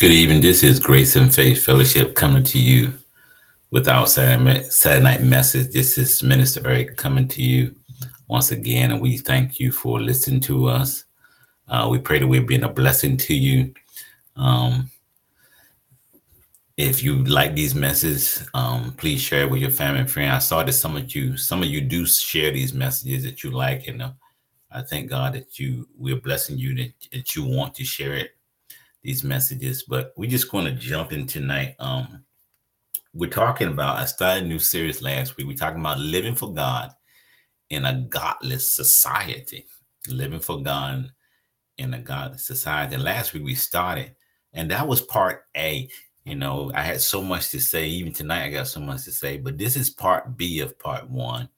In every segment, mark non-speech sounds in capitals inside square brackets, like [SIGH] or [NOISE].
Good evening. This is Grace and Faith Fellowship coming to you with our Saturday night message. This is Minister Eric coming to you once again, and we thank you for listening to us. Uh, we pray that we've been a blessing to you. Um, if you like these messages, um, please share it with your family and friends. I saw that some of you, some of you do share these messages that you like, and uh, I thank God that you we're blessing you that, that you want to share it these messages, but we're just going to jump in tonight. Um, we're talking about I started a new series last week. We're talking about living for God in a godless society, living for God in a godless society. And last week we started, and that was part A. You know, I had so much to say. Even tonight, I got so much to say. But this is part B of part one.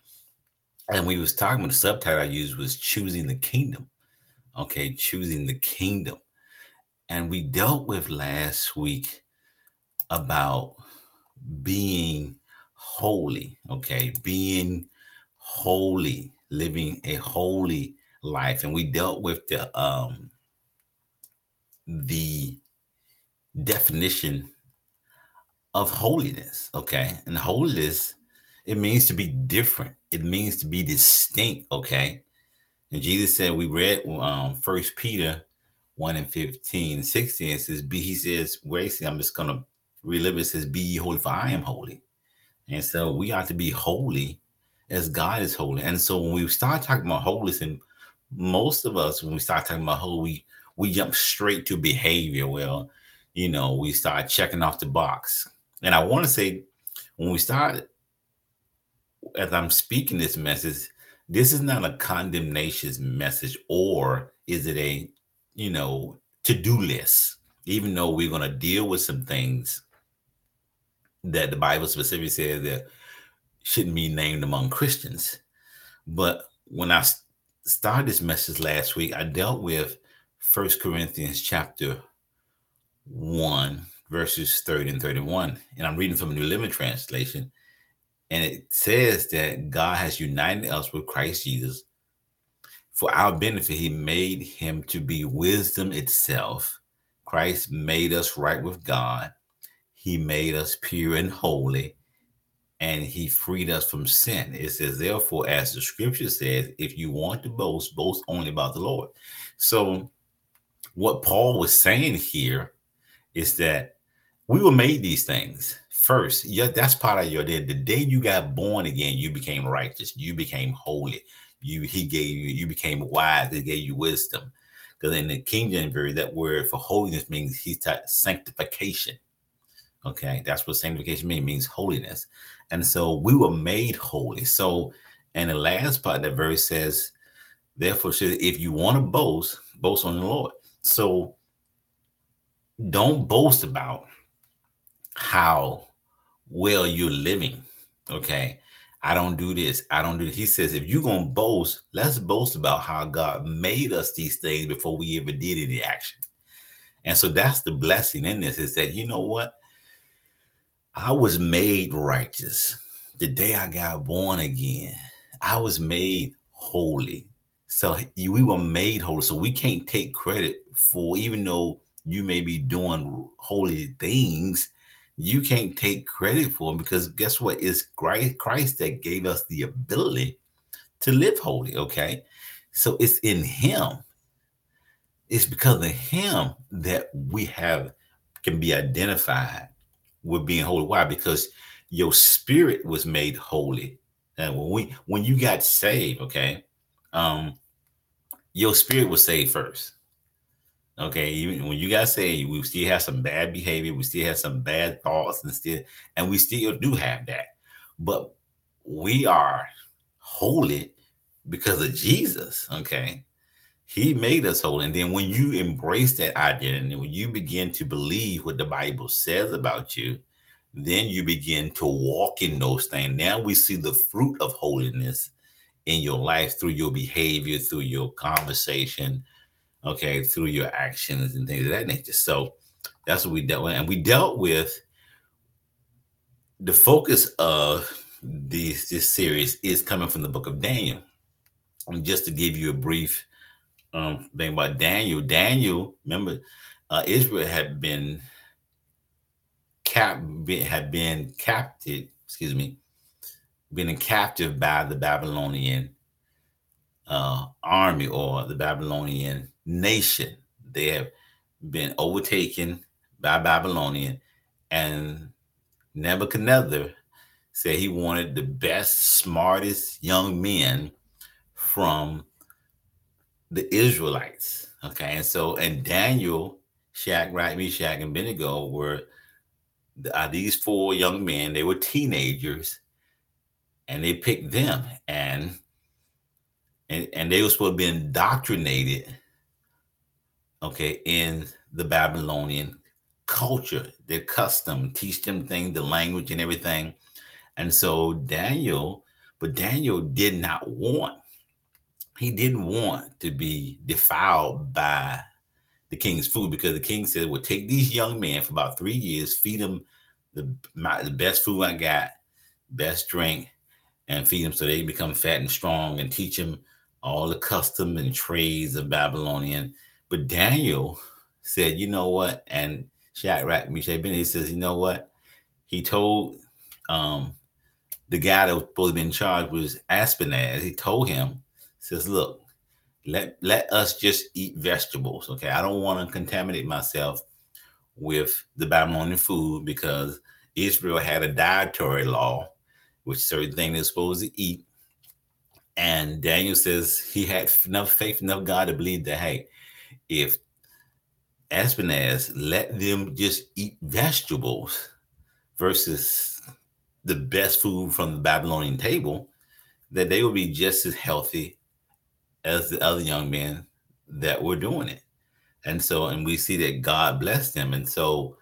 And we was talking about the subtitle I used was choosing the kingdom. Okay, choosing the kingdom. And we dealt with last week about being holy, okay? Being holy, living a holy life. And we dealt with the um the definition of holiness, okay? And holiness it means to be different. It means to be distinct, okay? And Jesus said we read um first Peter 1 and 15, 16, it says, Be he says, where I'm just gonna relive it, says, Be ye holy, for I am holy. And so we ought to be holy as God is holy. And so when we start talking about holiness, and most of us, when we start talking about holy, we, we jump straight to behavior. Well, you know, we start checking off the box. And I want to say, when we start, as I'm speaking this message, this is not a condemnation message, or is it a you know, to-do list, even though we're going to deal with some things that the Bible specifically says that shouldn't be named among Christians. But when I started this message last week, I dealt with First Corinthians chapter 1, verses 30 and 31. And I'm reading from a New Living Translation. And it says that God has united us with Christ Jesus for our benefit, he made him to be wisdom itself. Christ made us right with God. He made us pure and holy, and he freed us from sin. It says, therefore, as the scripture says, if you want to boast, boast only about the Lord. So, what Paul was saying here is that we were made these things first. Yeah, that's part of your day. The day you got born again, you became righteous, you became holy, you he gave you you became wise he gave you wisdom. Because in the king james version that word for holiness means he's taught sanctification. Okay that's what sanctification means means holiness. And so we were made holy. So and the last part that verse says therefore if you want to boast boast on the lord. So don't boast about how well you're living okay I don't do this. I don't do this. He says, if you're going to boast, let's boast about how God made us these things before we ever did any action. And so that's the blessing in this is that, you know what? I was made righteous the day I got born again. I was made holy. So we were made holy. So we can't take credit for, even though you may be doing holy things, you can't take credit for them because guess what? It's Christ that gave us the ability to live holy. Okay. So it's in Him. It's because of Him that we have can be identified with being holy. Why? Because your spirit was made holy. And when we when you got saved, okay, um, your spirit was saved first. Okay, even when you guys say we still have some bad behavior, we still have some bad thoughts, and still, and we still do have that, but we are holy because of Jesus. Okay, He made us holy, and then when you embrace that identity, when you begin to believe what the Bible says about you, then you begin to walk in those things. Now we see the fruit of holiness in your life through your behavior, through your conversation okay, through your actions and things of that nature. So that's what we dealt with. And we dealt with the focus of this, this series is coming from the book of Daniel. And just to give you a brief um, thing about Daniel, Daniel, remember, uh, Israel had been cap had been captive, excuse me, been captive by the Babylonian uh, army or the Babylonian nation. They have been overtaken by Babylonian, and Nebuchadnezzar said he wanted the best, smartest young men from the Israelites. Okay, and so and Daniel, Shadrach, Meshach, and Abednego were uh, these four young men. They were teenagers, and they picked them, and and and they were supposed to be indoctrinated. Okay, in the Babylonian culture, their custom, teach them things, the language, and everything. And so Daniel, but Daniel did not want he didn't want to be defiled by the king's food because the king said, "Well, take these young men for about three years, feed them the my, the best food I got, best drink, and feed them so they become fat and strong, and teach them all the custom and trades of Babylonian." But Daniel said, "You know what?" And Shadrach, Meshach, Ben, he says, "You know what?" He told um, the guy that was supposed to be in charge was Ashpenaz. He told him says, look, let let us just eat vegetables. Okay. I don't want to contaminate myself with the Babylonian food because Israel had a dietary law, which certain things they're supposed to eat. And Daniel says he had enough faith, enough God to believe that, hey, if Ashpenaz let them just eat vegetables versus the best food from the Babylonian table, that they will be just as healthy as the other young men that were doing it. And so, and we see that God blessed them. And so,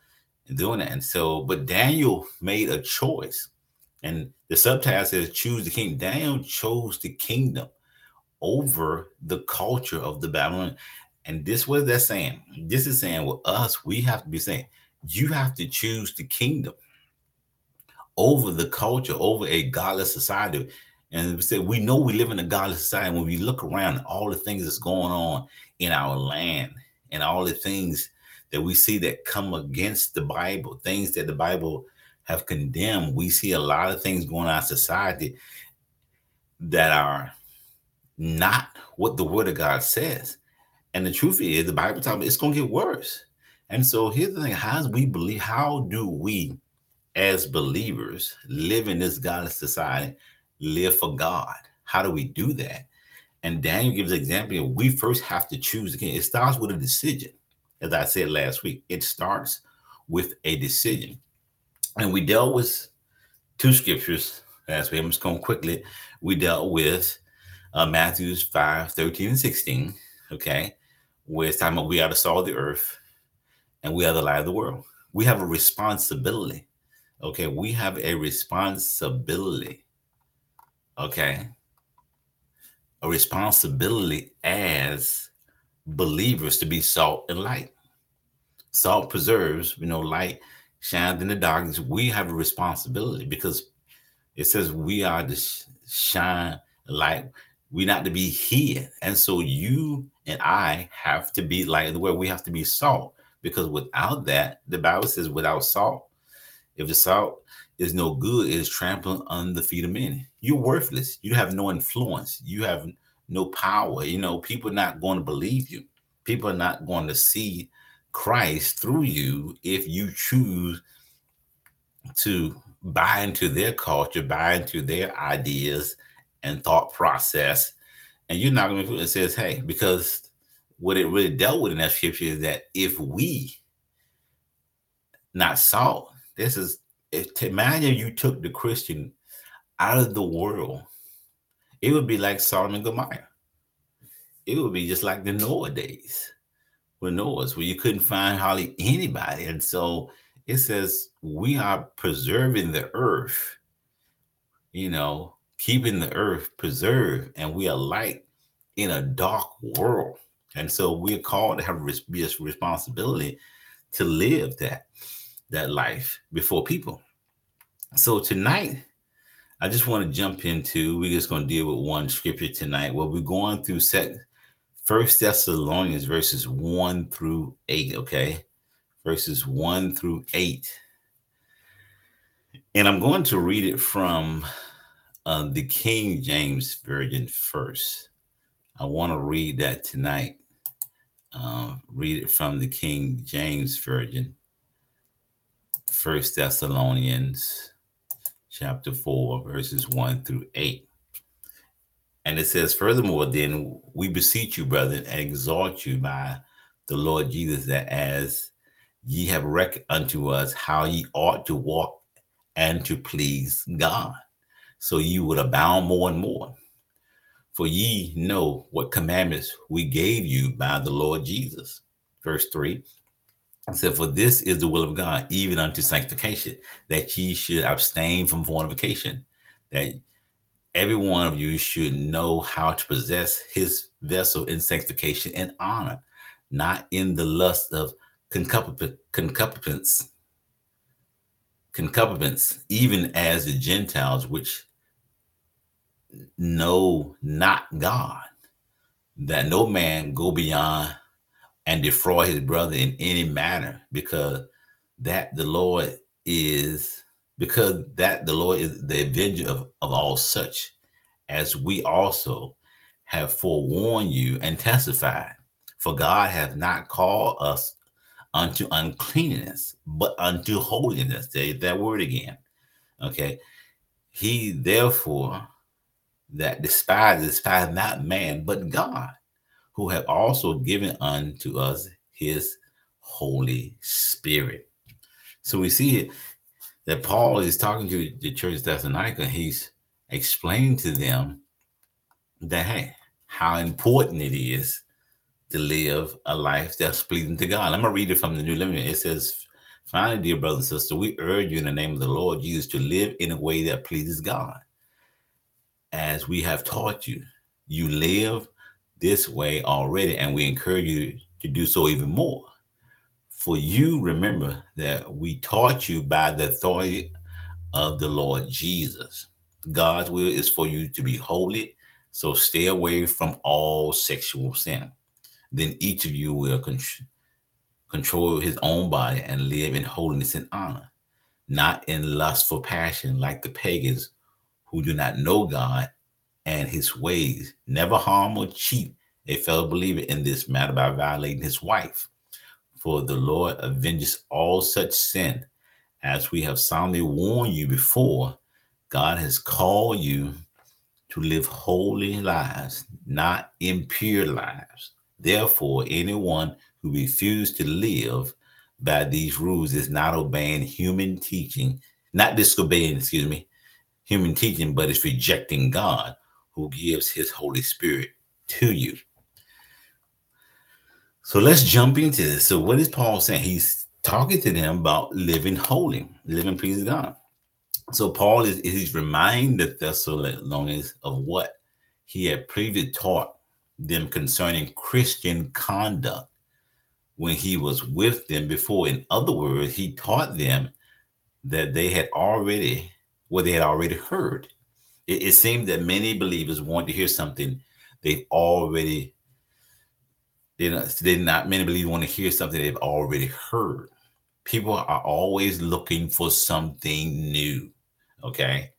doing that. And so, but Daniel made a choice. And the subtitle says, choose the king. Daniel chose the kingdom over the culture of the Babylon. And this was that saying. This is saying with us, we have to be saying, you have to choose the kingdom over the culture, over a godless society. And we said, we know we live in a godless society. When we look around all the things that's going on in our land and all the things that we see that come against the Bible, things that the Bible have condemned, we see a lot of things going on in society that are not what the word of God says. And the truth is, the Bible tells me it's going to get worse. And so here's the thing: how do we believe? How do we, as believers, live in this godless society live for God. How do we do that? And Daniel gives an example. We first have to choose again. It starts with a decision. As I said last week, it starts with a decision. And we dealt with two scriptures last week. I'm just going quickly. We dealt with uh, Matthew's 5, 13 and 16. Okay. Where it's about we are the salt of the earth and we are the light of the world. We have a responsibility. Okay. We have a responsibility okay, a responsibility as believers to be salt and light. Salt preserves, you know, light shines in the darkness. We have a responsibility because it says we are to shine light. We're not to be hid. And so you and I have to be like the world. We have to be salt because without that, the Bible says without salt, if the salt is no good, it is trampling on the feet of men. You're worthless. You have no influence. You have no power. You know, people are not going to believe you. People are not going to see Christ through you if you choose to buy into their culture, buy into their ideas and thought process. And you're not going to, it says, hey, because what it really dealt with in that scripture is that if we not salt, this is if imagine you took the Christian out of the world, it would be like Sodom and Gomorrah. It would be just like the Noah days with Noah's, where you couldn't find hardly anybody. And so it says we are preserving the earth, you know, keeping the earth preserved, and we are light in a dark world. And so we're called to have this responsibility to live that that life before people. So tonight, I just want to jump into, we're just going to deal with one scripture tonight where we're going through set First Thessalonians verses 1 through 8, okay? Verses 1 through 8. And I'm going to read it from uh, the King James Version first. I want to read that tonight. Uh, read it from the King James Version. First Thessalonians chapter 4, verses 1 through 8. And it says, Furthermore, then we beseech you, brethren, and exhort you by the Lord Jesus, that as ye have reckoned unto us how ye ought to walk and to please God, so you would abound more and more. For ye know what commandments we gave you by the Lord Jesus. Verse 3 said, For this is the will of God, even unto sanctification, that ye should abstain from fornication, that every one of you should know how to possess his vessel in sanctification and honor, not in the lust of concupiscence, concupiscence, even as the Gentiles which know not God, that no man go beyond and defraud his brother in any manner, because that the Lord is because that the Lord is the avenger of, of all such, as we also have forewarned you and testified. For God hath not called us unto uncleanness, but unto holiness. Say that word again. Okay. He therefore that despises, despise not man, but God, who have also given unto us his Holy Spirit. So we see that Paul is talking to the church of Thessalonica. He's explaining to them that, hey, how important it is to live a life that's pleasing to God. I'm to read it from the New Living. It says, Finally, dear brothers and sisters, we urge you in the name of the Lord Jesus to live in a way that pleases God as we have taught you. You live this way already, and we encourage you to do so even more. For you remember that we taught you by the authority of the Lord Jesus. God's will is for you to be holy, so stay away from all sexual sin. Then each of you will con- control his own body and live in holiness and honor, not in lustful passion like the pagans who do not know God and his ways. Never harm or cheat a fellow believer in this matter by violating his wife. For the Lord avenges all such sin. As we have soundly warned you before, God has called you to live holy lives, not impure lives. Therefore, anyone who refuses to live by these rules is not obeying human teaching, not disobeying, excuse me, human teaching, but is rejecting God who gives his Holy Spirit to you. So let's jump into this. So, what is Paul saying? He's talking to them about living holy, living pleasing God. So, Paul is he's reminding the Thessalonians of what he had previously taught them concerning Christian conduct when he was with them before. In other words, he taught them that they had already what they had already heard. It, it seemed that many believers want to hear something they've already they they not many believers want to hear something they've already heard. People are always looking for something new. Okay.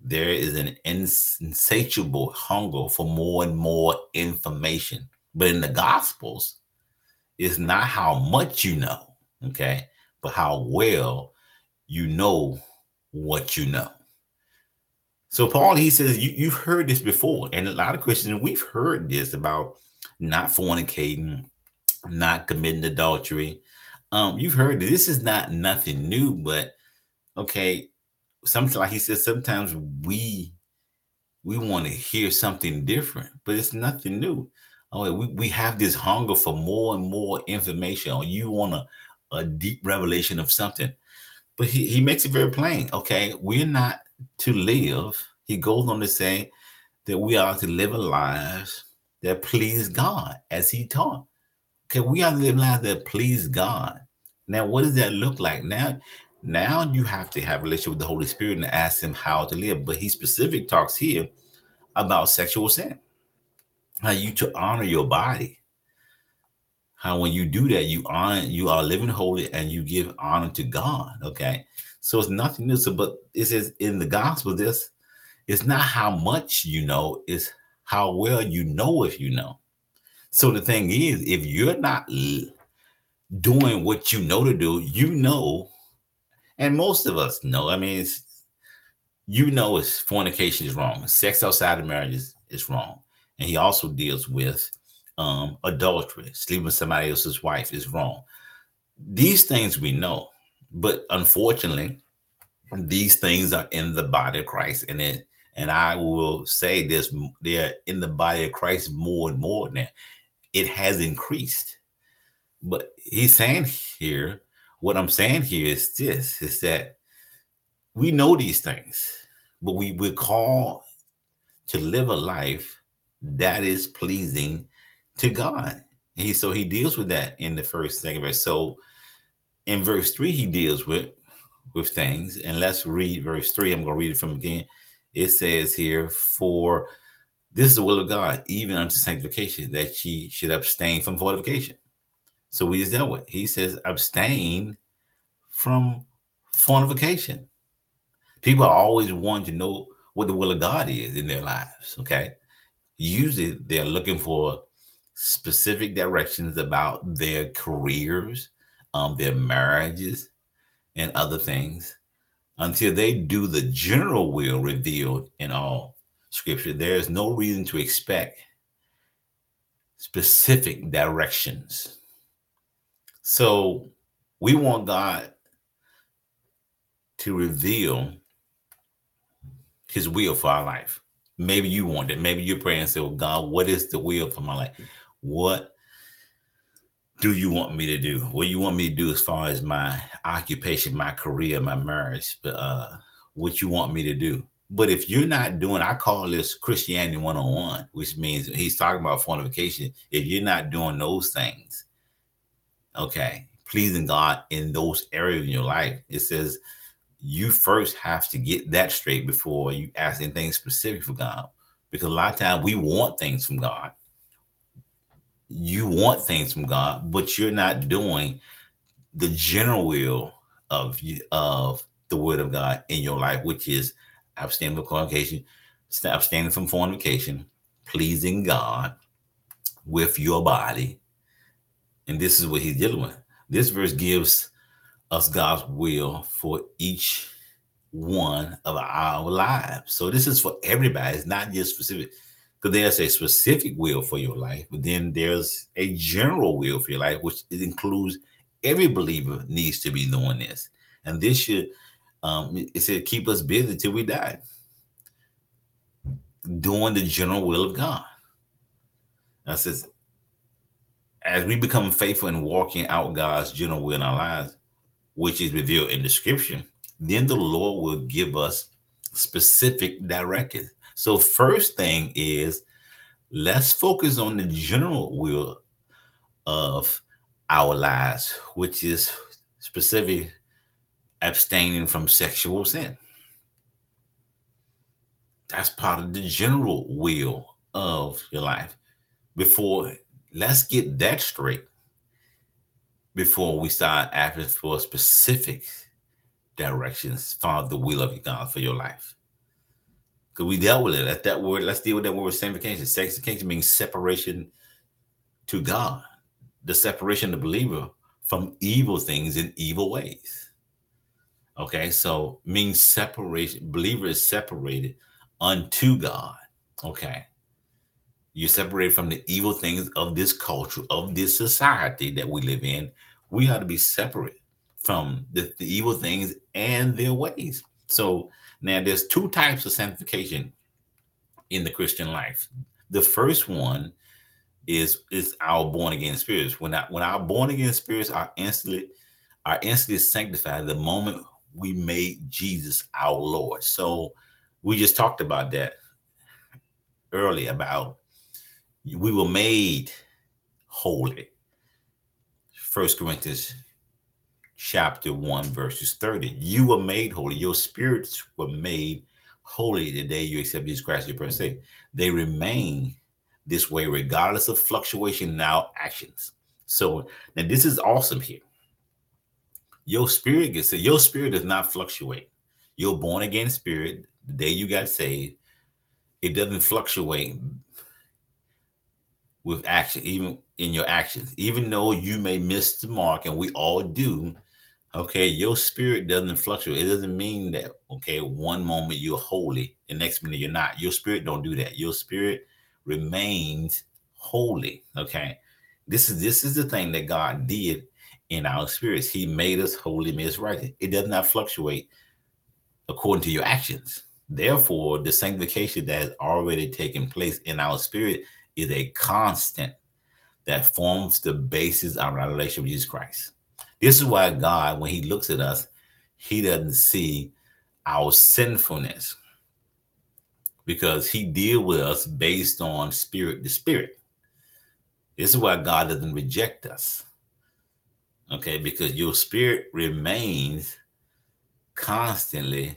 There is an insatiable hunger for more and more information. But in the Gospels, it's not how much you know, okay, but how well you know what you know. So Paul, he says, you, you've heard this before, and a lot of Christians, we've heard this about not fornicating, not committing adultery. Um, you've heard this is not nothing new, but okay, sometimes like he says, sometimes we we want to hear something different, but it's nothing new. Oh, we, we have this hunger for more and more information, or you want a, a deep revelation of something. But he, he makes it very plain. Okay, we're not to live, he goes on to say that we are to live a lives that please God as he taught. Okay, we are to live lives that please God. Now, what does that look like? Now, now you have to have a relationship with the Holy Spirit and ask him how to live. But he specific talks here about sexual sin. how you to honor your body. How when you do that, you honor, you are living holy and you give honor to God. Okay. So it's nothing new. So, but it says in the gospel, this it's not how much you know, it's how well you know if you know. So the thing is, if you're not doing what you know to do, you know, and most of us know. I mean, you know, it's fornication is wrong. Sex outside of marriage is, is wrong, and he also deals with um, adultery, sleeping with somebody else's wife is wrong. These things we know, but unfortunately, these things are in the body of Christ, and it and I will say this: they're in the body of Christ more and more now. It has increased but he's saying here, what I'm saying here is this is that we know these things, but we we call to live a life that is pleasing to God. He so he deals with that in the first second verse. So in verse three, he deals with with things. And let's read verse three. I'm gonna read it from again. It says here, for this is the will of God, even unto sanctification, that ye should abstain from fornication. So we just dealt with. He says abstain from fornication. People are always wanting to know what the will of God is in their lives. Okay. Usually they're looking for specific directions about their careers, um, their marriages, and other things until they do the general will revealed in all scripture. There is no reason to expect specific directions so we want God to reveal his will for our life. Maybe you want it. Maybe you're praying and say, well, God, what is the will for my life? What do you want me to do? What you want me to do as far as my occupation, my career, my marriage, but uh, what you want me to do. But if you're not doing, I call this Christianity 101, which means he's talking about fornication. If you're not doing those things, okay, pleasing God in those areas in your life. It says you first have to get that straight before you ask anything specific for God. Because a lot of times we want things from God. You want things from God, but you're not doing the general will of of the word of God in your life, which is abstaining from fornication, abstaining from fornication, pleasing God with your body, and this is what he's dealing with. This verse gives us God's will for each one of our lives. So this is for everybody. It's not just specific, because there's a specific will for your life, but then there's a general will for your life, which includes every believer needs to be doing this. And this should um it said keep us busy till we die. Doing the general will of God. That says as we become faithful in walking out God's general will in our lives, which is revealed in the scripture, then the Lord will give us specific directions. So, first thing is let's focus on the general will of our lives, which is specific abstaining from sexual sin. That's part of the general will of your life. Before let's get that straight before we start asking for specific directions for the will of God for your life. Because we dealt with it. Let that word, let's deal with that word sanctification. Sanctification means separation to God, the separation of the believer from evil things in evil ways. Okay, so means separation, believer is separated unto God. Okay. You're separated from the evil things of this culture, of this society that we live in. We ought to be separate from the, the evil things and their ways. So now there's two types of sanctification in the Christian life. The first one is is our born again spirits. When I, when our born again spirits are instantly are instantly sanctified the moment we made Jesus our Lord. So we just talked about that earlier about we were made holy. First Corinthians chapter 1, verses 30. You were made holy. Your spirits were made holy the day you accept Jesus Christ your person. They remain this way, regardless of fluctuation in our actions. So now this is awesome here. Your spirit gets it. Your spirit does not fluctuate. Your born again spirit, the day you got saved, it doesn't fluctuate with action, even in your actions. Even though you may miss the mark, and we all do, okay, your spirit doesn't fluctuate. It doesn't mean that, okay, one moment you're holy, the next minute you're not. Your spirit don't do that. Your spirit remains holy. Okay. This is this is the thing that God did in our spirits. He made us holy, made us righteous. It does not fluctuate according to your actions. Therefore, the sanctification that has already taken place in our spirit is a constant that forms the basis of our relationship with Jesus Christ. This is why God, when He looks at us, He doesn't see our sinfulness because He deals with us based on spirit to spirit. This is why God doesn't reject us. Okay, because your spirit remains constantly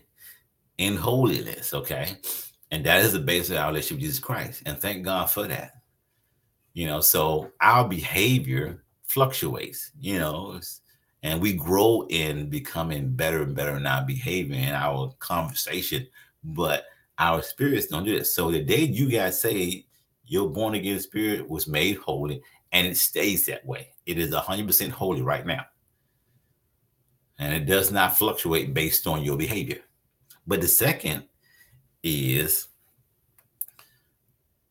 in holiness. Okay. And that is the basis of our relationship with Jesus Christ. And thank God for that. You know, so our behavior fluctuates, you know, and we grow in becoming better and better in our behavior and our conversation, but our spirits don't do that. So the day you guys say your born again spirit was made holy and it stays that way. It is 100% holy right now. And it does not fluctuate based on your behavior. But the second is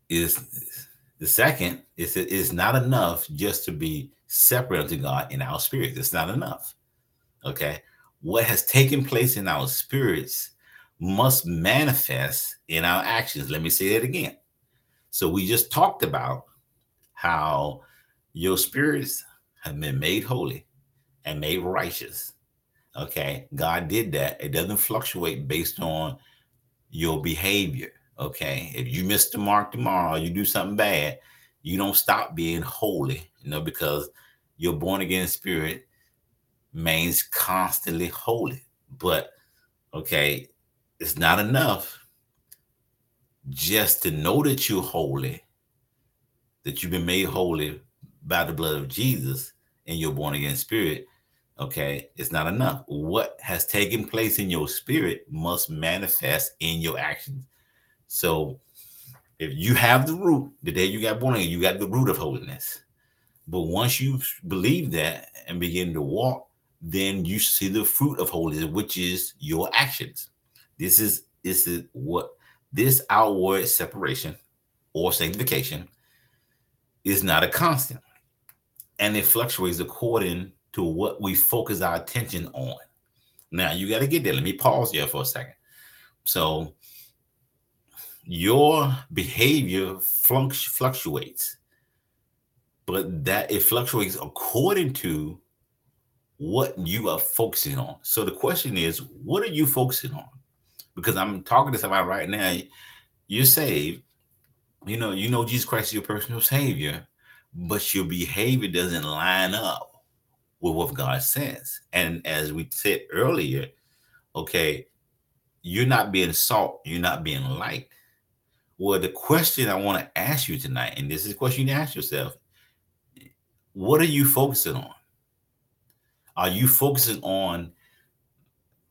is the second is it is not enough just to be separate unto God in our spirits. It's not enough. Okay. What has taken place in our spirits must manifest in our actions. Let me say that again. So we just talked about how your spirits have been made holy and made righteous. Okay. God did that. It doesn't fluctuate based on your behavior. Okay. If you miss the mark tomorrow, you do something bad, you don't stop being holy, you know, because your born again spirit remains constantly holy. But okay, it's not enough just to know that you're holy, that you've been made holy by the blood of Jesus and your born again spirit okay, it's not enough. What has taken place in your spirit must manifest in your actions. So if you have the root, the day you got born again, you got the root of holiness. But once you believe that and begin to walk, then you see the fruit of holiness, which is your actions. This is this is what this outward separation or sanctification is not a constant. And it fluctuates according to what we focus our attention on. Now you got to get there. Let me pause here for a second. So your behavior fluctuates, but that it fluctuates according to what you are focusing on. So the question is, what are you focusing on? Because I'm talking to somebody right now. You're saved. You know, you know Jesus Christ is your personal savior, but your behavior doesn't line up with what God says. And as we said earlier, okay, you're not being salt, you're not being light. Well, the question I want to ask you tonight, and this is a question you ask yourself what are you focusing on? Are you focusing on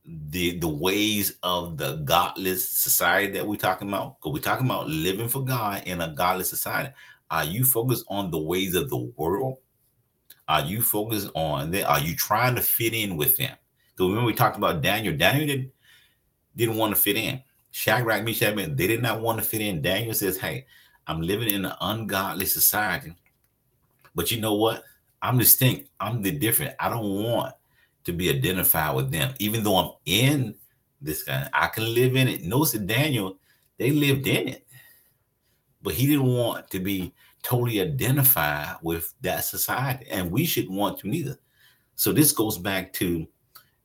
the the ways of the godless society that we're talking about? Because we're talking about living for God in a godless society. Are you focused on the ways of the world? Are you focused on that? Are you trying to fit in with them? Because remember we talked about Daniel. Daniel didn't, didn't want to fit in. Shadrach, Meshach, they did not want to fit in. Daniel says, "Hey, I'm living in an ungodly society, but you know what? I'm distinct. I'm the different. I don't want to be identified with them, even though I'm in this guy. I can live in it. Notice that Daniel, they lived in it, but he didn't want to be totally identified with that society, and we shouldn't want to neither. So this goes back to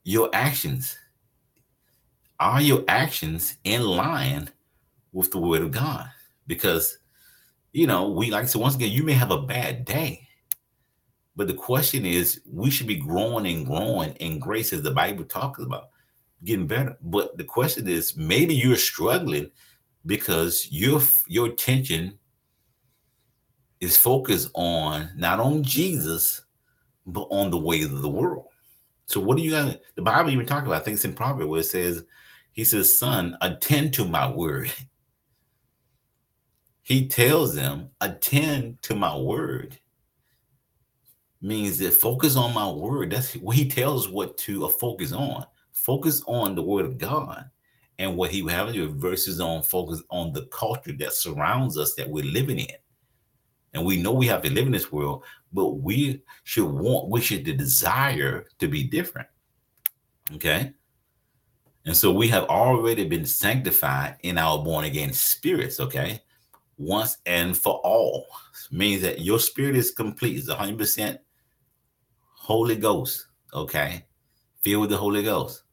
your actions. Are your actions in line with the word of God? Because you know, we like to once again, you may have a bad day, but the question is, we should be growing and growing in grace as the Bible talks about getting better. But the question is, maybe you're struggling because your your attention is focused on not on Jesus, but on the ways of the world. So what do you got? The Bible even talk about? I think it's in Proverbs where it says, "He says, son, attend to my word." [LAUGHS] He tells them, attend to my word. Means that focus on my word. That's what he tells what to uh, focus on. Focus on the word of God and what he have to versus on focus on the culture that surrounds us that we're living in. And we know we have to live in this world, but we should want, we should desire to be different. Okay. And so we have already been sanctified in our born again spirits. Okay once and for all. Means that your spirit is complete, it's 100% Holy Ghost, okay? Filled with the Holy Ghost.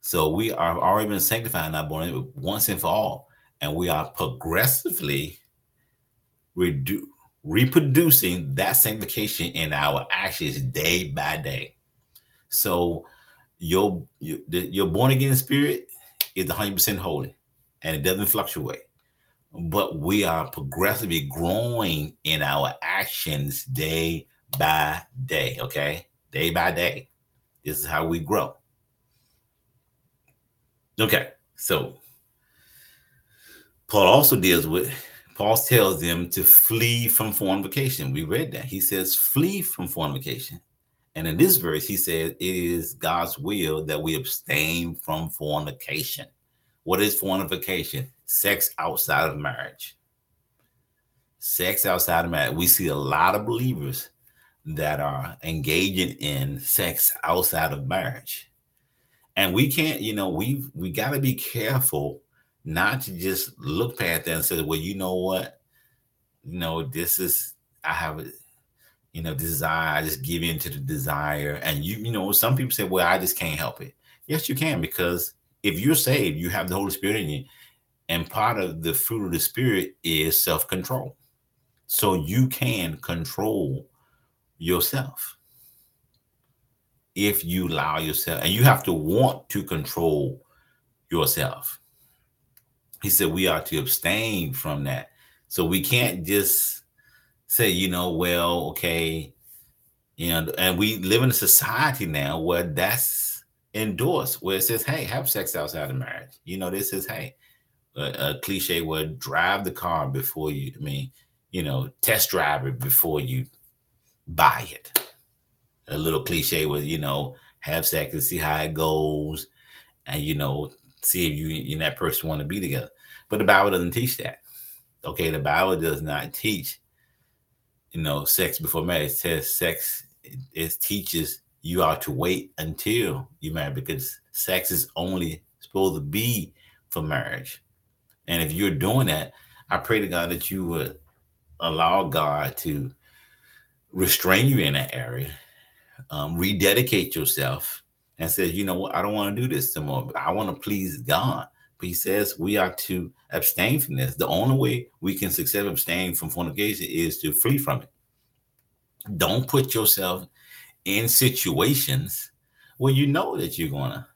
So we are already been sanctified and born once and for all. And we are progressively redu- reproducing that sanctification in our actions day by day. So your, your, your born again spirit is 100% holy and it doesn't fluctuate but we are progressively growing in our actions day by day. Okay, day by day. This is how we grow. Okay, so Paul also deals with, Paul tells them to flee from fornication. We read that. He says, flee from fornication. And in this verse, he says, it is God's will that we abstain from fornication. What is fornication? Sex outside of marriage. Sex outside of marriage. We see a lot of believers that are engaging in sex outside of marriage. And we can't, you know, we've we got to be careful not to just look past that and say, well, you know what? You know, this is I have a you know desire, I just give in to the desire. And you, you know, some people say, well, I just can't help it. Yes, you can, because if you're saved, you have the Holy Spirit in you. And part of the fruit of the Spirit is self control. So you can control yourself if you allow yourself, and you have to want to control yourself. He said we are to abstain from that. So we can't just say, you know, well, okay, you know, and we live in a society now where that's endorsed where it says, hey, have sex outside of marriage. You know, this is, hey, a, a cliche would drive the car before you, I mean, you know, test drive it before you buy it. A little cliche was, you know, have sex and see how it goes and, you know, see if you and that person want to be together. But the Bible doesn't teach that. Okay, the Bible does not teach, you know, sex before marriage. It says sex, it, it teaches you are to wait until you marry because sex is only supposed to be for marriage. And if you're doing that, I pray to God that you would allow God to restrain you in that area, um, rededicate yourself, and says, you know what, I don't want to do this anymore. I want to please God. But he says we are to abstain from this. The only way we can successfully abstain from fornication is to flee from it. Don't put yourself in situations where you know that you're gonna,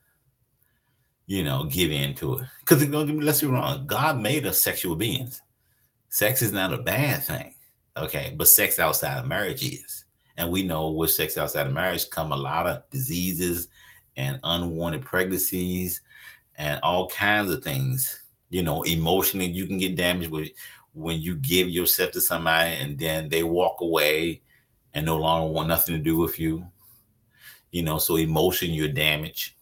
you know, give in to it. Because let's be wrong, God made us sexual beings. Sex is not a bad thing, okay, but sex outside of marriage is. And we know with sex outside of marriage come a lot of diseases and unwanted pregnancies and all kinds of things. You know, emotionally, you can get damaged with when you give yourself to somebody and then they walk away and no longer want nothing to do with you. You know, so emotion, you're damaged.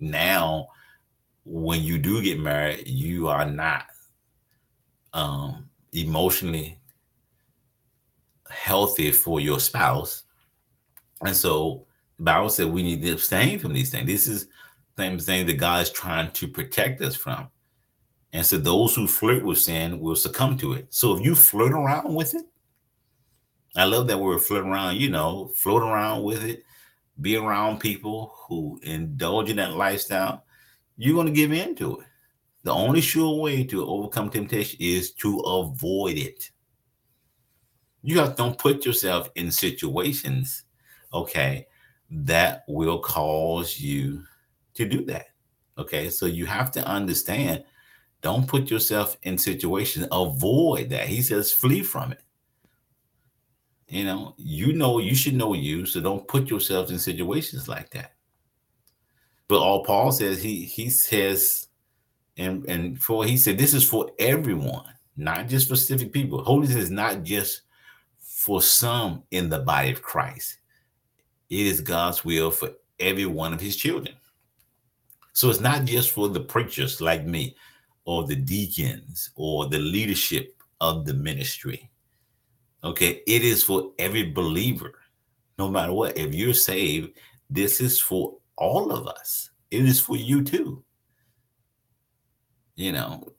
Now, when you do get married, you are not um, emotionally healthy for your spouse. And so Bible said we need to abstain from these things. This is the thing that God is trying to protect us from. And so those who flirt with sin will succumb to it. So if you flirt around with it, I love that word float around, you know, float around with it, be around people who indulge in that lifestyle. You're going to give in to it. The only sure way to overcome temptation is to avoid it. You to don't put yourself in situations, okay, that will cause you to do that. Okay, so you have to understand don't put yourself in situations, avoid that. He says, flee from it. You know, you know, you should know you, so don't put yourself in situations like that. But all Paul says, he he says, and and for he said, this is for everyone, not just for specific people. Holiness is not just for some in the body of Christ. It is God's will for every one of his children. So it's not just for the preachers like me or the deacons or the leadership of the ministry. Okay, it is for every believer, no matter what. If you're saved, this is for all of us. It is for you too. You know,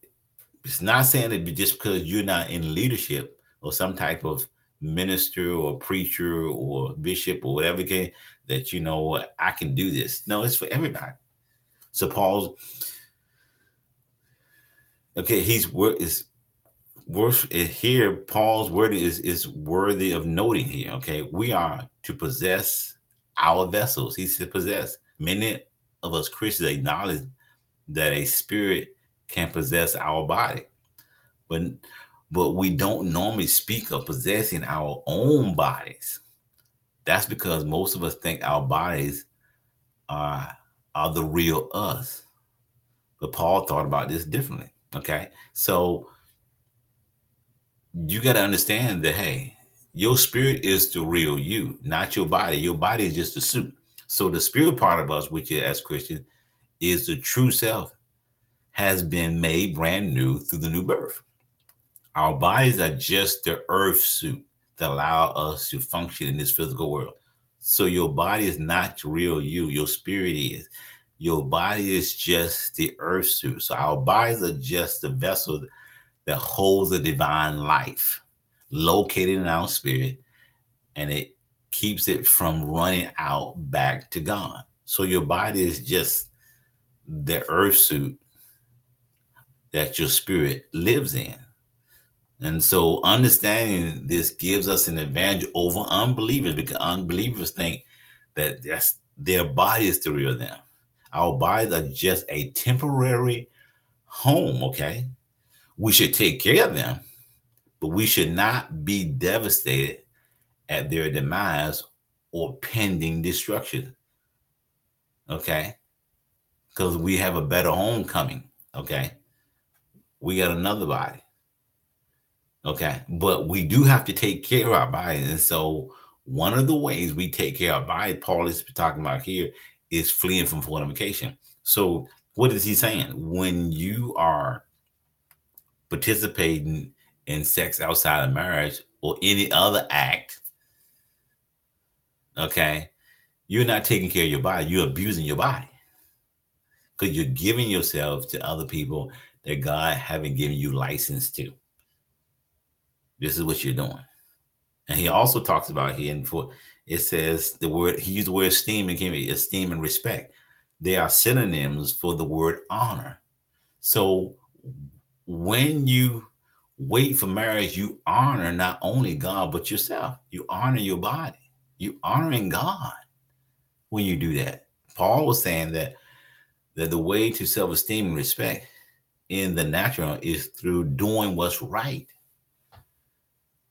it's not saying that just because you're not in leadership or some type of minister or preacher or bishop or whatever can that you know I can do this. No, it's for everybody. So Paul's okay, he's word is worth here. Paul's word is is worthy of noting here. Okay, we are to possess our vessels. He said possess. Many of us Christians acknowledge that a spirit can possess our body, but but we don't normally speak of possessing our own bodies. That's because most of us think our bodies are, are the real us. But Paul thought about this differently. Okay. So you got to understand that, hey, your spirit is the real you, not your body. Your body is just a suit. So the spirit part of us, which is as Christian, is the true self, has been made brand new through the new birth. Our bodies are just the earth suit that allow us to function in this physical world. So your body is not real you, your spirit is. Your body is just the earth suit. So our bodies are just the vessel that holds the divine life located in our spirit and it keeps it from running out back to God. So your body is just the earth suit that your spirit lives in. And so understanding this gives us an advantage over unbelievers because unbelievers think that that's their body is the real them. Our bodies are just a temporary home, okay? We should take care of them, but we should not be devastated at their demise or pending destruction. Okay? Because we have a better home coming, okay? We got another body. Okay. But we do have to take care of our body. And so one of the ways we take care of our body, Paul is talking about here, is fleeing from fornication. So what is he saying? When you are participating in sex outside of marriage or any other act, okay, you're not taking care of your body. You're abusing your body because you're giving yourself to other people that God haven't given you license to. This is what you're doing. And he also talks about here, and for it says the word he used the word esteem and came esteem and respect. They are synonyms for the word honor. So when you wait for marriage, you honor not only God but yourself. You honor your body. You honoring God when you do that. Paul was saying that that the way to self-esteem and respect in the natural is through doing what's right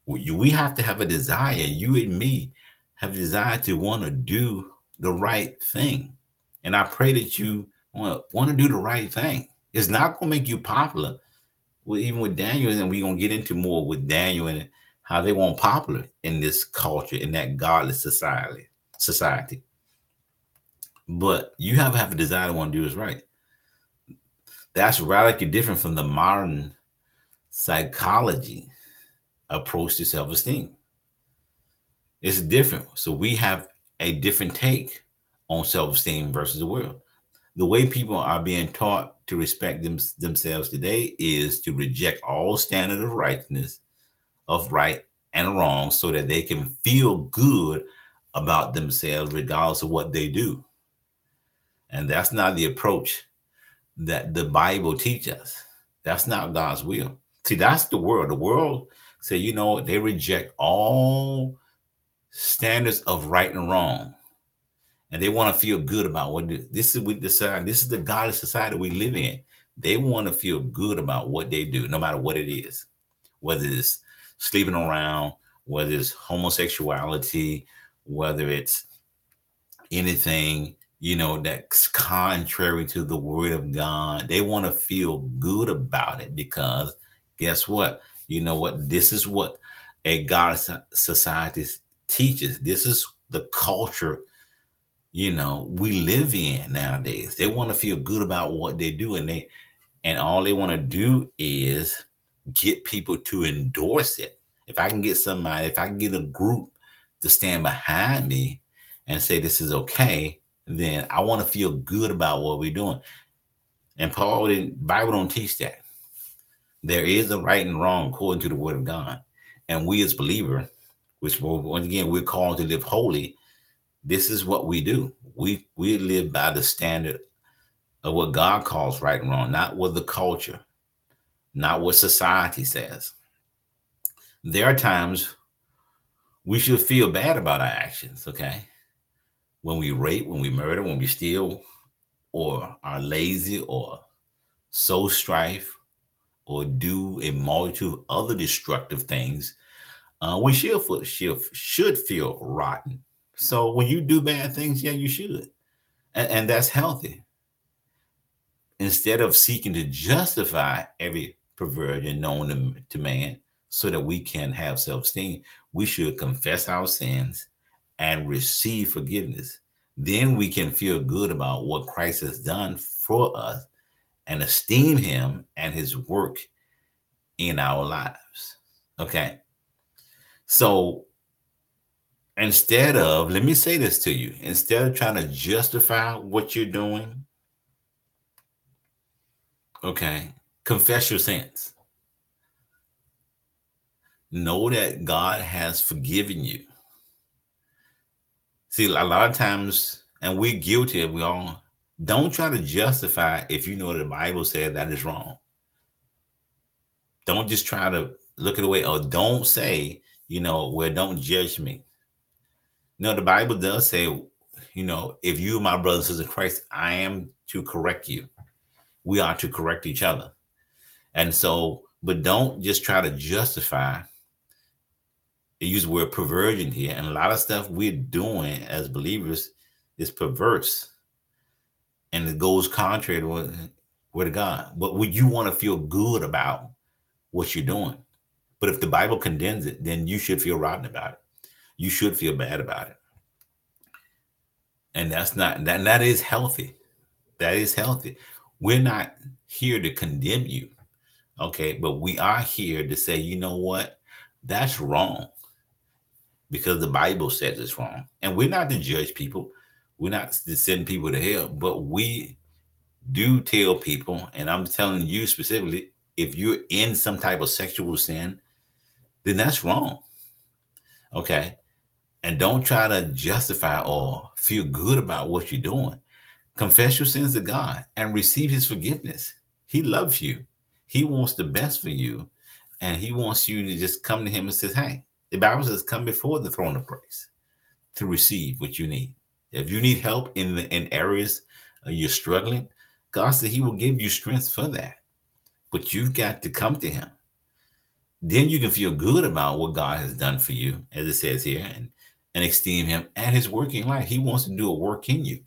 we have to have a desire. You and me have a desire to want to do the right thing. And I pray that you want to, want to do the right thing. It's not going to make you popular. Well, even with Daniel, and we're to get into more with Daniel and how they want popular in this culture, in that godless society. Society. But you have to have a desire to want to do what's right. That's radically different from the modern psychology approach to self esteem. It's different. So we have a different take on self esteem versus the world. The way people are being taught to respect them, themselves today is to reject all standard of rightness, of right and wrong, so that they can feel good about themselves regardless of what they do. And that's not the approach that the Bible teaches us. That's not God's will. See, that's the world. The world say, you know, they reject all standards of right and wrong. And they want to feel good about what this is we decide. This is the godless society we live in. They want to feel good about what they do, no matter what it is, whether it's sleeping around, whether it's homosexuality, whether it's anything, you know, that's contrary to the word of God. They want to feel good about it because guess what? You know what? This is what a God society teaches. This is the culture, you know, we live in nowadays. They want to feel good about what they do, and they and all they want to do is get people to endorse it. If I can get somebody, if I can get a group to stand behind me and say this is okay, then I want to feel good about what we're doing. And Paul didn't Bible don't teach that. There is a right and wrong according to the word of God. And we as believers, which once again we're called to live holy, this is what we do. We we live by the standard of what God calls right and wrong, not what the culture, not what society says. There are times we should feel bad about our actions, okay? When we rape, when we murder, when we steal, or are lazy, or sow strife, or do a multitude of other destructive things, uh, we should, should, should feel rotten. So when you do bad things, yeah, you should. And, and that's healthy. Instead of seeking to justify every perversion known to, to man so that we can have self esteem, we should confess our sins and receive forgiveness. Then we can feel good about what Christ has done for us and esteem him and his work in our lives. Okay. So instead of, let me say this to you, instead of trying to justify what you're doing, okay, confess your sins. Know that God has forgiven you. See, a lot of times, and we're guilty, we all don't try to justify if you know the Bible said that is wrong. Don't just try to look at the way, or don't say, you know, where don't judge me. No, the Bible does say, you know, if you, my brothers and sisters in Christ, I am to correct you. We are to correct each other. And so, but don't just try to justify. They use the word perversion here, and a lot of stuff we're doing as believers is perverse, and it goes contrary to what, word of God. But would you want to feel good about what you're doing? But if the Bible condemns it, then you should feel rotten about it. You should feel bad about it. And that's not that that is healthy. That is healthy. We're not here to condemn you. Okay, but we are here to say, you know what? That's wrong. Because the Bible says it's wrong. And we're not to judge people. We're not to send people to hell, but we do tell people, and I'm telling you specifically, if you're in some type of sexual sin, then that's wrong. Okay. And don't try to justify or feel good about what you're doing. Confess your sins to God and receive his forgiveness. He loves you. He wants the best for you. And he wants you to just come to him and says, Hey, the Bible says, come before the throne of grace to receive what you need. If you need help in the in areas uh, you're struggling, God said He will give you strength for that. But you've got to come to Him then you can feel good about what God has done for you, as it says here, and, and esteem Him and His working life. He wants to do a work in you.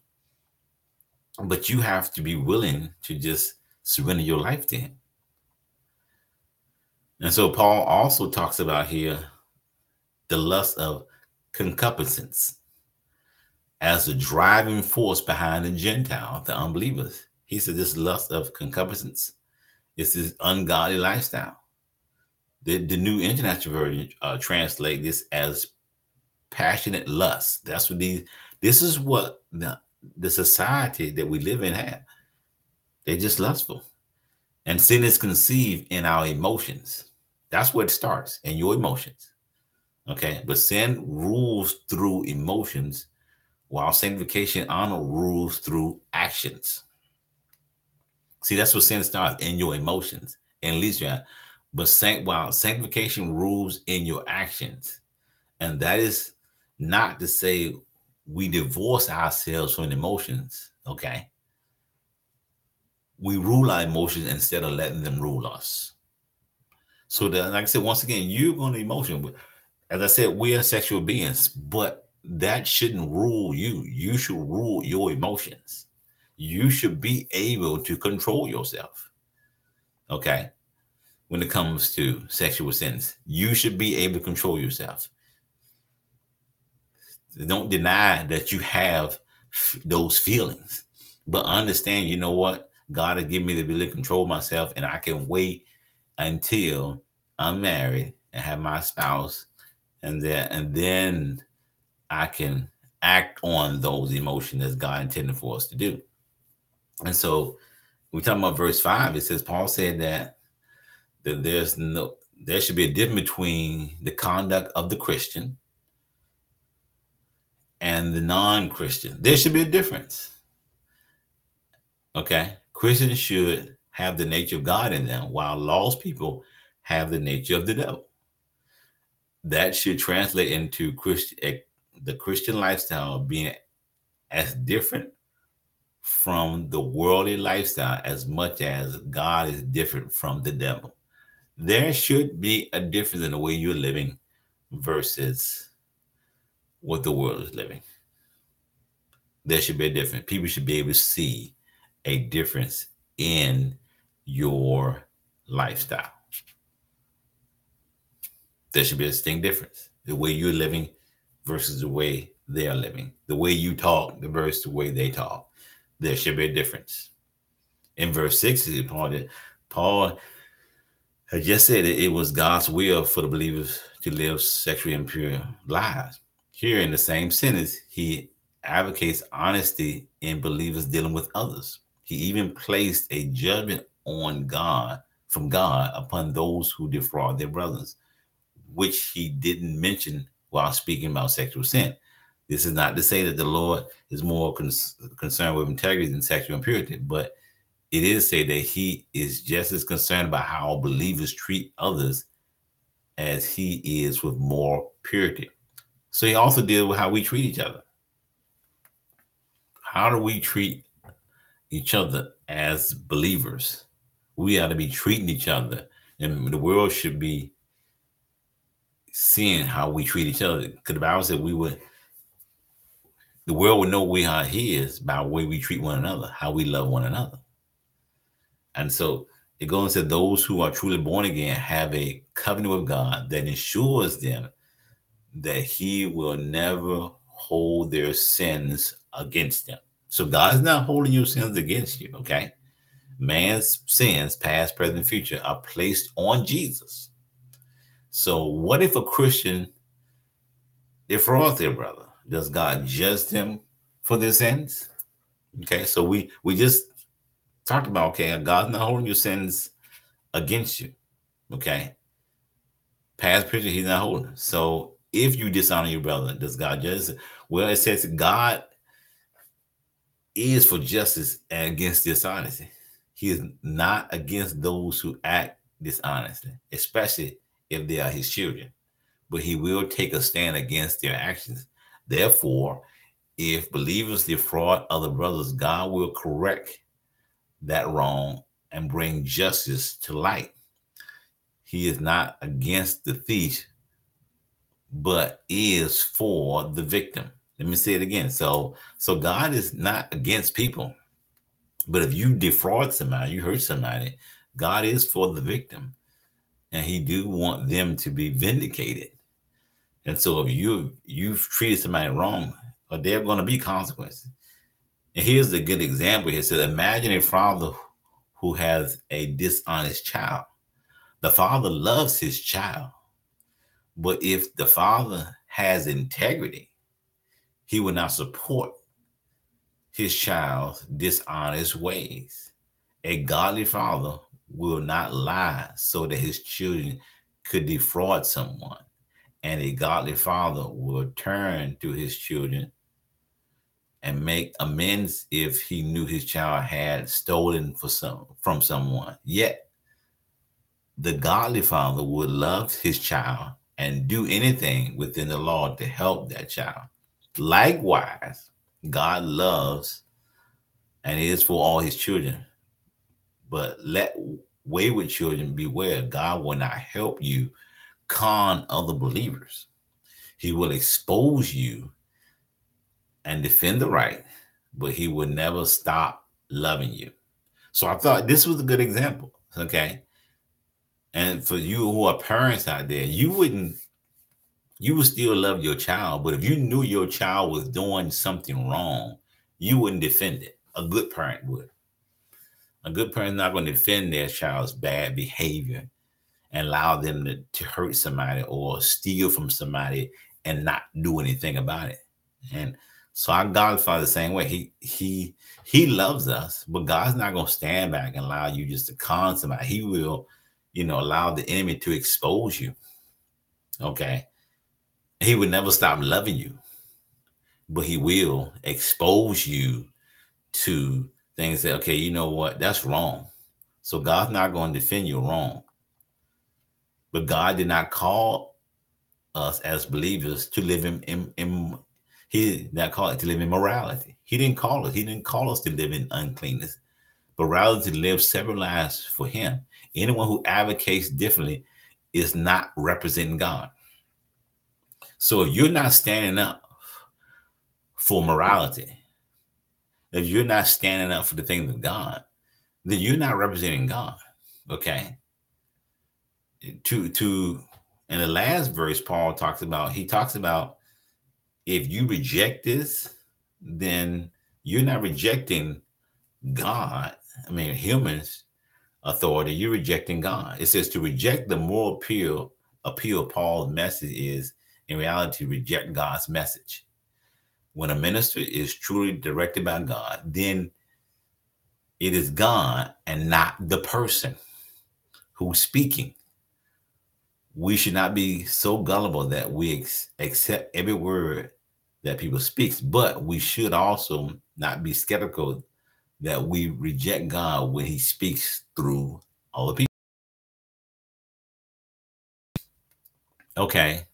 But you have to be willing to just surrender your life to Him. And so Paul also talks about here the lust of concupiscence as the driving force behind the Gentile, the unbelievers. He said this lust of concupiscence is this ungodly lifestyle the, the new international version uh, translate this as passionate lust. That's what these. This is what the the society that we live in have. They're just lustful, and sin is conceived in our emotions. That's where it starts in your emotions. Okay, but sin rules through emotions, while sanctification honor rules through actions. See, that's what sin starts in your emotions, and leads you. But while sanctification rules in your actions, and that is not to say we divorce ourselves from emotions. Okay, we rule our emotions instead of letting them rule us. So that, like I said, once again, you're going to emotion. But as I said, we are sexual beings, but that shouldn't rule you. You should rule your emotions. You should be able to control yourself. Okay. When it comes to sexual sins, you should be able to control yourself. Don't deny that you have those feelings, but understand, you know what? God has given me the ability to control myself, and I can wait until I'm married and have my spouse, and then and then I can act on those emotions as God intended for us to do. And so we talk about verse five. It says Paul said that that there's no there should be a difference between the conduct of the Christian and the non-Christian. There should be a difference. Okay. Christians should have the nature of God in them, while lost people have the nature of the devil. That should translate into Christian eh, the Christian lifestyle being as different from the worldly lifestyle as much as God is different from the devil. There should be a difference in the way you're living versus what the world is living. There should be a difference. People should be able to see a difference in your lifestyle. There should be a distinct difference. The way you're living versus the way they are living. The way you talk versus the way they talk. There should be a difference. In verse 6, Paul, Paul had just said that it was God's will for the believers to live sexually impure lives. Here in the same sentence, he advocates honesty in believers dealing with others. He even placed a judgment on God from God upon those who defraud their brothers, which he didn't mention while speaking about sexual sin. This is not to say that the Lord is more concerned with integrity than sexual impurity, but it is say that he is just as concerned about how believers treat others as he is with moral purity. So he also deals with how we treat each other. How do we treat each other as believers? We ought to be treating each other, and the world should be seeing how we treat each other. Because the Bible said we would, the world would know we are His by the way we treat one another, how we love one another. And so it goes into those who are truly born again have a covenant with God that ensures them that he will never hold their sins against them. So God's not holding your sins against you, okay? Man's sins, past, present, future, are placed on Jesus. So what if a Christian defrauds their brother? Does God judge them for their sins? Okay, so we we just talked about okay, God's not holding your sins against you. Okay. Past picture, he's not holding. So if you dishonor your brother, does God judge? Well, it says God is for justice against dishonesty. He is not against those who act dishonestly, especially if they are his children. But he will take a stand against their actions. Therefore, if believers defraud other brothers, God will correct that wrong and bring justice to light. He is not against the thief, but is for the victim. Let me say it again. So, so God is not against people, but if you defraud somebody, you hurt somebody, God is for the victim, and He do want them to be vindicated. And so, if you you've treated somebody wrong, uh, there are going to be consequences. And here's a good example. He said, imagine a father who has a dishonest child. The father loves his child but if the father has integrity, he will not support his child's dishonest ways. A godly father will not lie so that his children could defraud someone. And a godly father will turn to his children and make amends if he knew his child had stolen for some from someone. Yet the godly father would love his child and do anything within the law to help that child. Likewise, God loves and is for all his children. But let wayward children beware. God will not help you con other believers. He will expose you and defend the right, but he will never stop loving you. So I thought this was a good example. Okay. And for you who are parents out there, you wouldn't, you would still love your child, but if you knew your child was doing something wrong, you wouldn't defend it. A good parent would. A good parent is not going to defend their child's bad behavior and allow them to, to hurt somebody or steal from somebody and not do anything about it. And so our Godfather the same way. He he he loves us, but God's not gonna stand back and allow you just to con somebody. He will, you know, allow the enemy to expose you. Okay. He would never stop loving you, but he will expose you to things that, okay, you know what, that's wrong. So God's not going to defend you wrong. But God did not call us as believers to live in, in, in he did not call it to live in morality. He didn't call us, he didn't call us to live in uncleanness, but rather to live separate lives for him. Anyone who advocates differently is not representing God. So if you're not standing up for morality, if you're not standing up for the things of God, then you're not representing God. Okay. To to in the last verse, Paul talks about, he talks about if you reject this, then you're not rejecting God. I mean, humans authority, you're rejecting God. It says to reject the moral appeal, appeal Paul's message is in reality reject God's message when a minister is truly directed by God, then it is God and not the person who's speaking. We should not be so gullible that we ex- accept every word that people speaks, but we should also not be skeptical that we reject God when He speaks through all the people. Okay.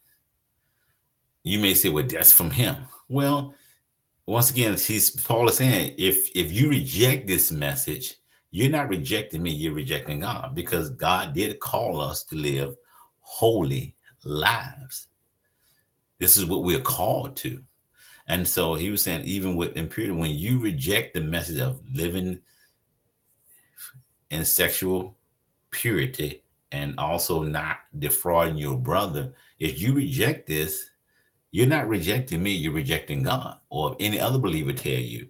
You may say, well, that's from Him. Well, once again, he's Paul is saying if if you reject this message, you're not rejecting me, you're rejecting God because God did call us to live holy lives. This is what we're called to. And so he was saying, even with impurity, when you reject the message of living in sexual purity and also not defrauding your brother, if you reject this, you're not rejecting me, you're rejecting God. Or any other believer tell you,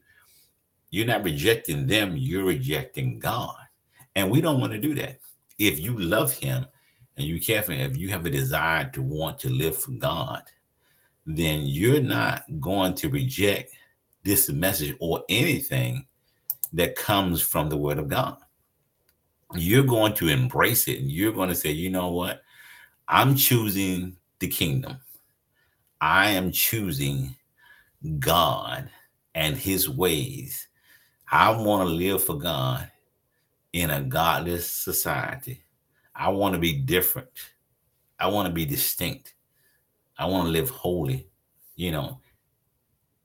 you're not rejecting them, you're rejecting God. And we don't want to do that. If you love him and you care for him, if you have a desire to want to live for God, then you're not going to reject this message or anything that comes from the word of God. You're going to embrace it and you're going to say, you know what? I'm choosing the kingdom. I am choosing God and his ways. I want to live for God in a godless society. I want to be different. I want to be distinct. I want to live holy, you know.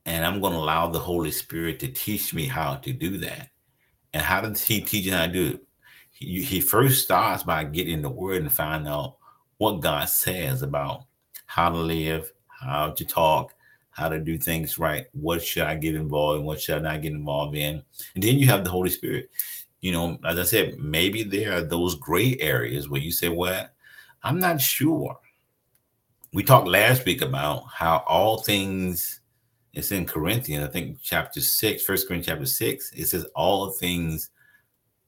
And I'm going to allow the Holy Spirit to teach me how to do that. And how does he teach you how to do it? He, he first starts by getting the word and find out what God says about how to live, how to talk, how to do things right. What should I get involved in? What should I not get involved in? And then you have the Holy Spirit. You know, as I said, maybe there are those gray areas where you say, Well, I'm not sure. We talked last week about how all things, it's in Corinthians, I think chapter six, First Corinthians chapter six, it says all things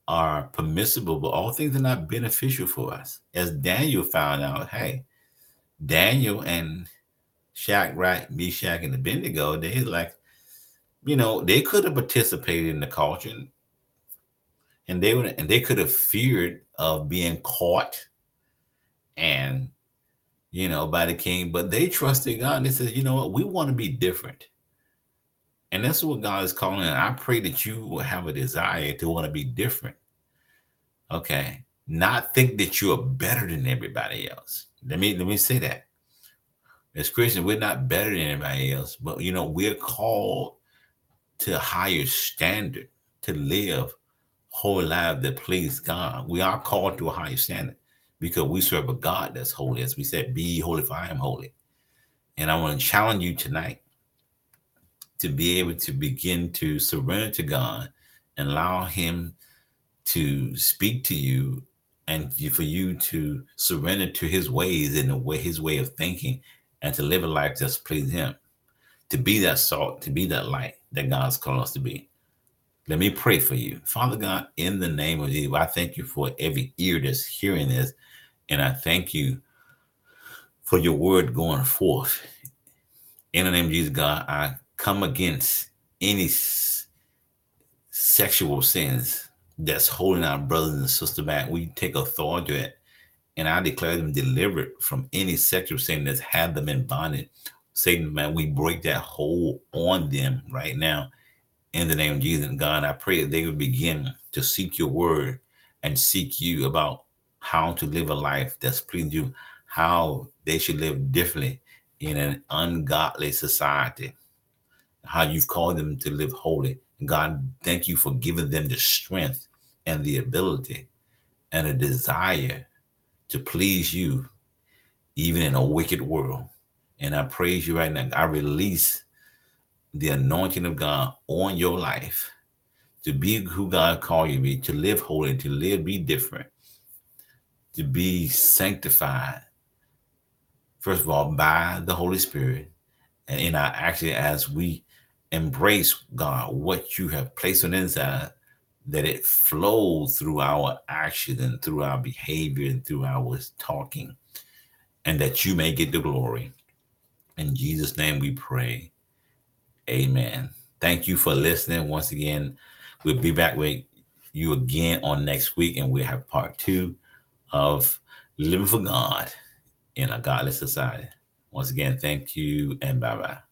are permissible, but all things are not beneficial for us. As Daniel found out, hey, Daniel and Shadrach, Meshach, and Abednego, they like, you know, they could have participated in the culture, and they would, and they could have feared of being caught, and you know, by the king, but they trusted God. And they said, you know what, we want to be different. And that's what God is calling. I pray that you will have a desire to want to be different. Okay. Not think that you are better than everybody else. Let me let me say that as Christians, we're not better than anybody else, but you know, we're called to a higher standard to live whole lives that please God. We are called to a higher standard because we serve a God that's holy. As we said, be holy for I am holy. And I want to challenge you tonight to be able to begin to surrender to God and allow Him to speak to you and for you to surrender to His ways and the way His way of thinking and to live a life that's pleasing Him. To be that salt, to be that light that God's called us to be. Let me pray for you. Father God, in the name of Jesus, I thank you for every ear that's hearing this. And I thank you for your word going forth. In the name of Jesus, God, I come against any s- sexual sins that's holding our brothers and sisters back. We take authority it. And I declare them delivered from any sexual sin that's had them in bondage. Satan, man, we break that hold on them right now in the name of Jesus. God, I pray that they would begin to seek your word and seek you about how to live a life that's pleasing you, how they should live differently in an ungodly society, how you've called them to live holy. God, thank you for giving them the strength and the ability and a desire to please you, even in a wicked world. And I praise you right now. I release the anointing of God on your life to be who God called you to be, to live holy, to live, be different, to be sanctified, first of all, by the Holy Spirit. And in our action as we embrace God, what you have placed on the inside, that it flows through our action and through our behavior and through our talking, and that you may get the glory. In Jesus' name we pray. Amen. Thank you for listening. Once again, we'll be back with you again on next week, and we'll have part two of Living for God in a Godless Society. Once again, thank you and bye bye.